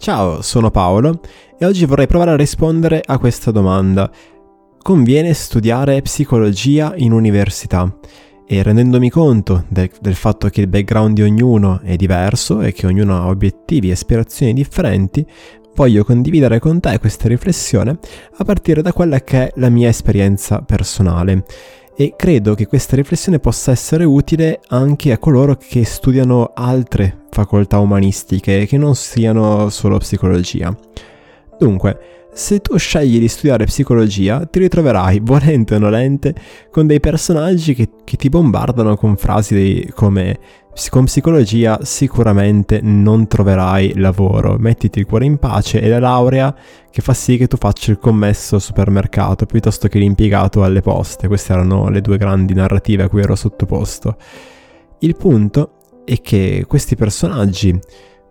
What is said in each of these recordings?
Ciao, sono Paolo e oggi vorrei provare a rispondere a questa domanda. Conviene studiare psicologia in università? E rendendomi conto del, del, fatto che il background di ognuno è diverso e che ognuno ha obiettivi e aspirazioni differenti, voglio condividere con te questa riflessione a partire da quella che è la mia esperienza personale e credo che questa riflessione possa essere utile anche a coloro che studiano altre facoltà umanistiche che non siano solo psicologia. Dunque, se tu scegli di studiare psicologia, ti ritroverai, volente o nolente, con dei personaggi che, che ti bombardano con frasi dei, come con psicologia sicuramente non troverai lavoro, mettiti il cuore in pace e la laurea che fa sì che tu faccia il commesso al supermercato piuttosto che l'impiegato alle poste. Queste erano le due grandi narrative a cui ero sottoposto. Il punto è che questi personaggi,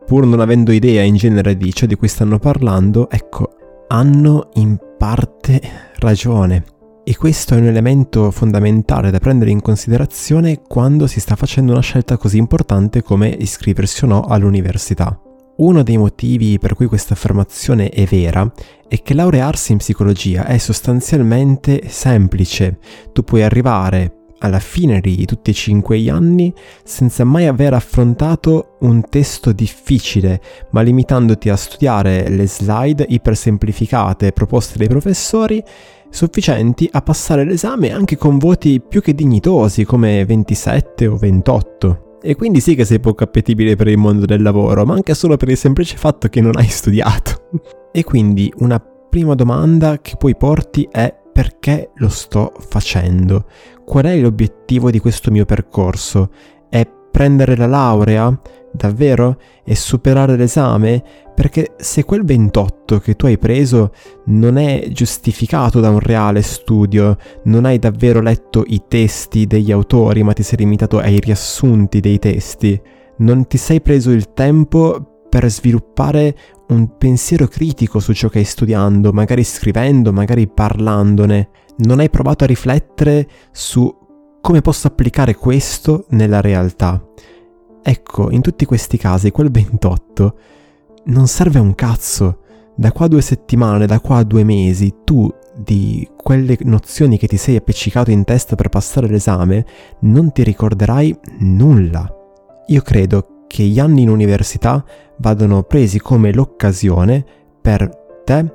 pur non avendo idea in genere di ciò di cui stanno parlando, ecco, hanno in parte ragione. E questo è un elemento fondamentale da prendere in considerazione quando si sta facendo una scelta così importante come iscriversi o no all'università. Uno dei motivi per cui questa affermazione è vera è che laurearsi in psicologia è sostanzialmente semplice. Tu puoi arrivare alla fine di tutti e cinque gli anni senza mai aver affrontato un testo difficile, ma limitandoti a studiare le slide ipersemplificate proposte dai professori sufficienti a passare l'esame anche con voti più che dignitosi come 27 o 28. E quindi sì che sei poco appetibile per il mondo del lavoro, ma anche solo per il semplice fatto che non hai studiato. e quindi una prima domanda che poi porti è perché lo sto facendo? Qual è l'obiettivo di questo mio percorso? È prendere la laurea? Davvero? E superare l'esame? Perché se quel 28 che tu hai preso non è giustificato da un reale studio, non hai davvero letto i testi degli autori, ma ti sei limitato ai riassunti dei testi, non ti sei preso il tempo per sviluppare un pensiero critico su ciò che hai studiando, magari scrivendo, magari parlandone. Non hai provato a riflettere su come posso applicare questo nella realtà. Ecco, in tutti questi casi, quel 28 non serve a un cazzo. Da qua a due settimane, da qua a due mesi, tu di quelle nozioni che ti sei appiccicato in testa per passare l'esame non ti ricorderai nulla. Io credo che gli anni in università vadano presi come l'occasione per te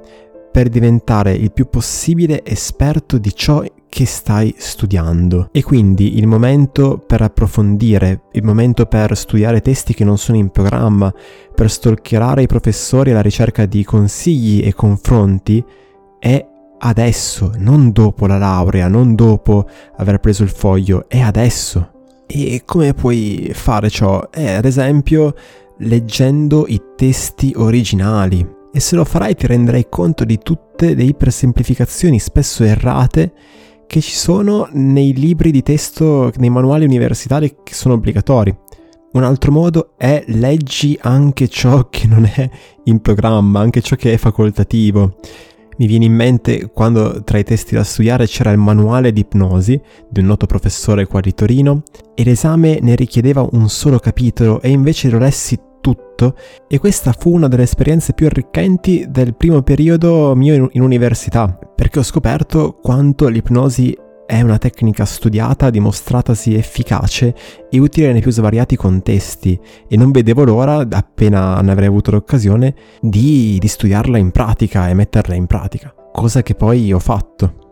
per diventare il più possibile esperto di ciò che stai studiando. E quindi il momento per approfondire, il momento per studiare testi che non sono in programma, per stalkerare i professori alla ricerca di consigli e confronti, è adesso, non dopo la laurea, non dopo aver preso il foglio, è adesso. E come puoi fare ciò? È ad esempio leggendo i testi originali. E se lo farai ti renderai conto di tutte le ipersemplificazioni spesso errate che ci sono nei libri di testo, nei manuali universitari che sono obbligatori. Un altro modo è leggi anche ciò che non è in programma, anche ciò che è facoltativo. Mi viene in mente quando tra i testi da studiare c'era il manuale di ipnosi di un noto professore qua di Torino e l'esame ne richiedeva un solo capitolo e invece lo lessi tutto e questa fu una delle esperienze più arricchenti del primo periodo mio in università perché ho scoperto quanto l'ipnosi è una tecnica studiata, dimostratasi efficace e utile nei più svariati contesti e non vedevo l'ora, appena ne avrei avuto l'occasione, di, di studiarla in pratica e metterla in pratica, cosa che poi ho fatto.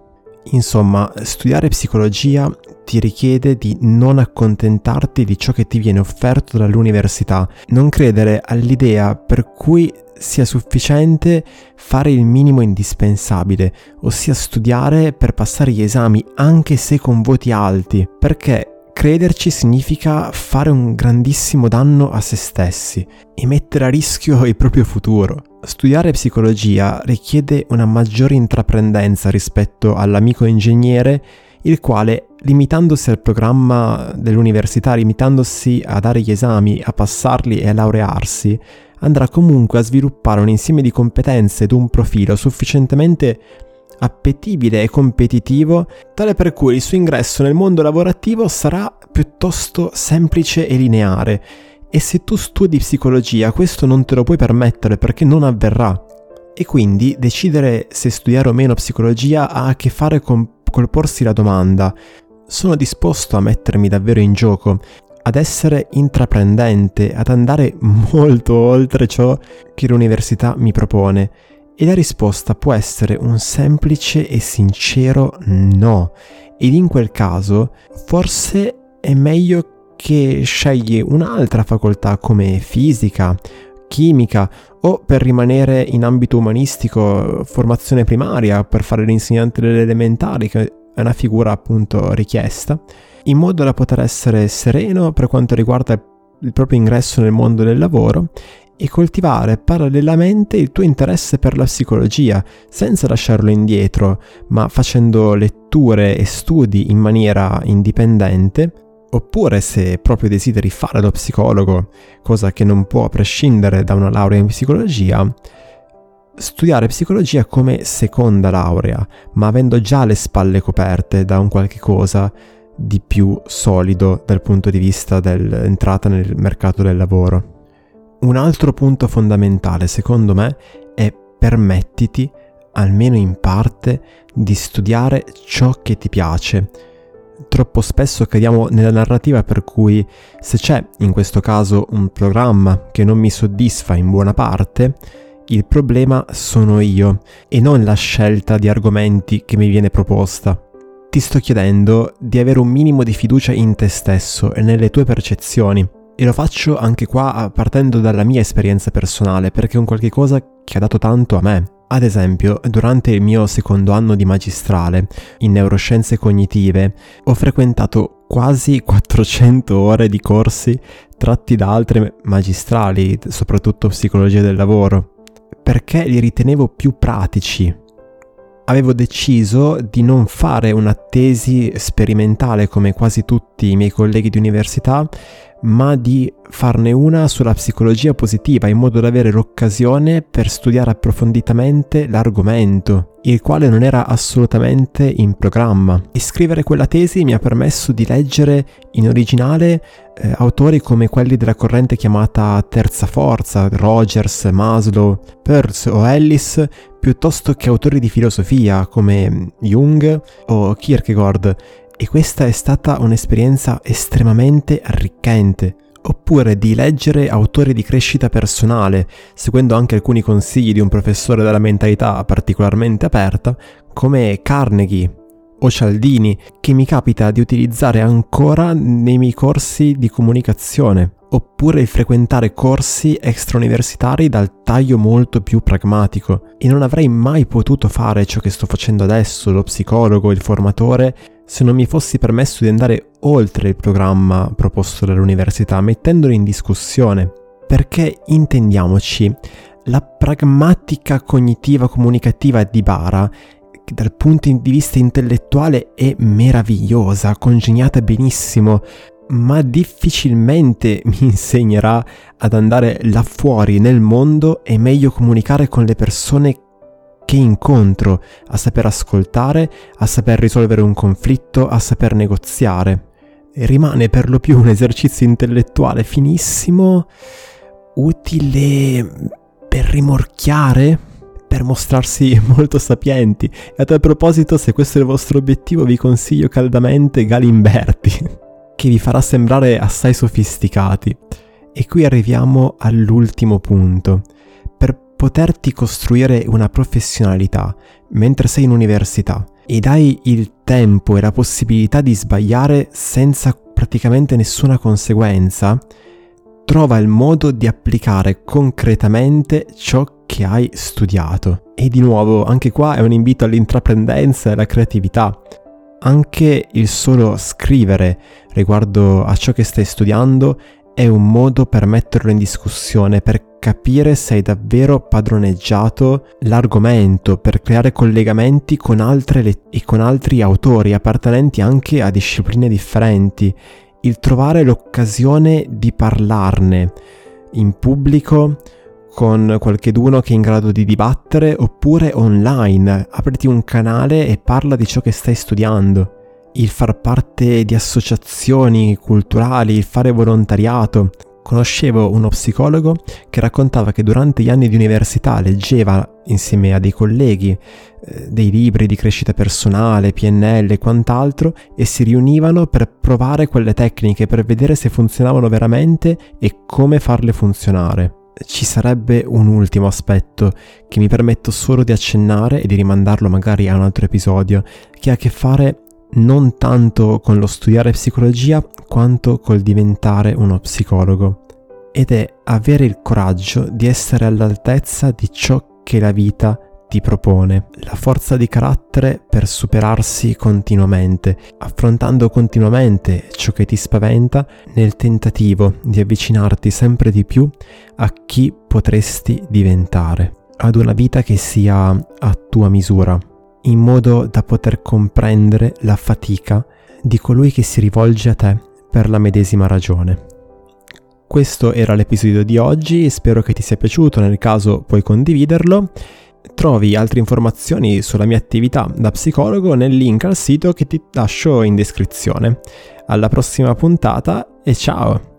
Insomma, studiare psicologia ti richiede di non accontentarti di ciò che ti viene offerto dall'università, non credere all'idea per cui sia sufficiente fare il minimo indispensabile, ossia studiare per passare gli esami anche se con voti alti, perché crederci significa fare un grandissimo danno a se stessi e mettere a rischio il proprio futuro. Studiare psicologia richiede una maggiore intraprendenza rispetto all'amico ingegnere il quale, limitandosi al programma dell'università, limitandosi a dare gli esami, a passarli e a laurearsi, andrà comunque a sviluppare un insieme di competenze ed un profilo sufficientemente appetibile e competitivo, tale per cui il suo ingresso nel mondo lavorativo sarà piuttosto semplice e lineare E se tu studi psicologia, questo non te lo puoi permettere perché non avverrà. E quindi decidere se studiare o meno psicologia ha a che fare con col porsi la domanda, sono disposto a mettermi davvero in gioco, ad essere intraprendente, ad andare molto oltre ciò che l'università mi propone? E la risposta può essere un semplice e sincero no. Ed in quel caso forse è meglio che scegli un'altra facoltà come fisica, chimica o per rimanere in ambito umanistico formazione primaria, per fare l'insegnante delle elementari, che è una figura appunto richiesta, in modo da poter essere sereno per quanto riguarda il proprio ingresso nel mondo del lavoro e coltivare parallelamente il tuo interesse per la psicologia, senza lasciarlo indietro, ma facendo letture e studi in maniera indipendente, oppure se proprio desideri fare lo psicologo, cosa che non può prescindere da una laurea in psicologia, studiare psicologia come seconda laurea, ma avendo già le spalle coperte da un qualche cosa di più solido dal punto di vista dell'entrata nel mercato del lavoro. Un altro punto fondamentale, secondo me, è permettiti, almeno in parte, di studiare ciò che ti piace. Troppo spesso cadiamo nella narrativa per cui se c'è in questo caso un programma che non mi soddisfa in buona parte, il problema sono io e non la scelta di argomenti che mi viene proposta. Ti sto chiedendo di avere un minimo di fiducia in te stesso e nelle tue percezioni. E lo faccio anche qua partendo dalla mia esperienza personale, perché è un qualche cosa che ha dato tanto a me. Ad esempio, durante il mio secondo anno di magistrale in neuroscienze cognitive ho frequentato quasi 400 ore di corsi tratti da altre magistrali, soprattutto psicologia del lavoro perché li ritenevo più pratici. Avevo deciso di non fare una tesi sperimentale come quasi tutti i miei colleghi di università, ma di farne una sulla psicologia positiva in modo da avere l'occasione per studiare approfonditamente l'argomento, il quale non era assolutamente in programma. E scrivere quella tesi mi ha permesso di leggere in originale eh, autori come quelli della corrente chiamata Terza Forza, Rogers, Maslow, Peirce o Ellis, piuttosto che autori di filosofia come Jung o Kierkegaard e questa è stata un'esperienza estremamente arricchente. Oppure di leggere autori di crescita personale, seguendo anche alcuni consigli di un professore dalla mentalità particolarmente aperta, come Carnegie o Cialdini, che mi capita di utilizzare ancora nei miei corsi di comunicazione, oppure il frequentare corsi extrauniversitari dal taglio molto più pragmatico. E non avrei mai potuto fare ciò che sto facendo adesso, lo psicologo, il formatore, se non mi fossi permesso di andare oltre il programma proposto dall'università, mettendolo in discussione. Perché intendiamoci, la pragmatica cognitiva comunicativa di Bara dal punto di vista intellettuale è meravigliosa, congegnata benissimo, ma difficilmente mi insegnerà ad andare là fuori nel mondo e meglio comunicare con le persone che incontro, a saper ascoltare, a saper risolvere un conflitto, a saper negoziare. E rimane per lo più un esercizio intellettuale finissimo, utile per rimorchiare, per mostrarsi molto sapienti. E a tal proposito, se questo è il vostro obiettivo, vi consiglio caldamente Galimberti, che vi farà sembrare assai sofisticati. E qui arriviamo all'ultimo punto poterti costruire una professionalità mentre sei in università ed hai il tempo e la possibilità di sbagliare senza praticamente nessuna conseguenza, trova il modo di applicare concretamente ciò che hai studiato. E di nuovo, anche qua è un invito all'intraprendenza e alla creatività. Anche il solo scrivere riguardo a ciò che stai studiando è un modo per metterlo in discussione, per capire se hai davvero padroneggiato l'argomento, per creare collegamenti con altre le- e con altri autori appartenenti anche a discipline differenti, il trovare l'occasione di parlarne in pubblico con qualcheduno che è in grado di dibattere oppure online, apriti un canale e parla di ciò che stai studiando. Il far parte di associazioni culturali, il fare volontariato, Conoscevo uno psicologo che raccontava che durante gli anni di università leggeva insieme a dei colleghi eh, dei libri di crescita personale, PNL e quant'altro e si riunivano per provare quelle tecniche, per vedere se funzionavano veramente e come farle funzionare. Ci sarebbe un ultimo aspetto che mi permetto solo di accennare e di rimandarlo magari a un altro episodio, che ha a che fare non tanto con lo studiare psicologia quanto col diventare uno psicologo. Ed è avere il coraggio di essere all'altezza di ciò che la vita ti propone, la forza di carattere per superarsi continuamente, affrontando continuamente ciò che ti spaventa nel tentativo di avvicinarti sempre di più a chi potresti diventare, ad una vita che sia a tua misura, in modo da poter comprendere la fatica di colui che si rivolge a te per la medesima ragione. Questo era l'episodio di oggi, spero che ti sia piaciuto, nel caso puoi condividerlo. Trovi altre informazioni sulla mia attività da psicologo nel link al sito che ti lascio in descrizione. Alla prossima puntata e ciao!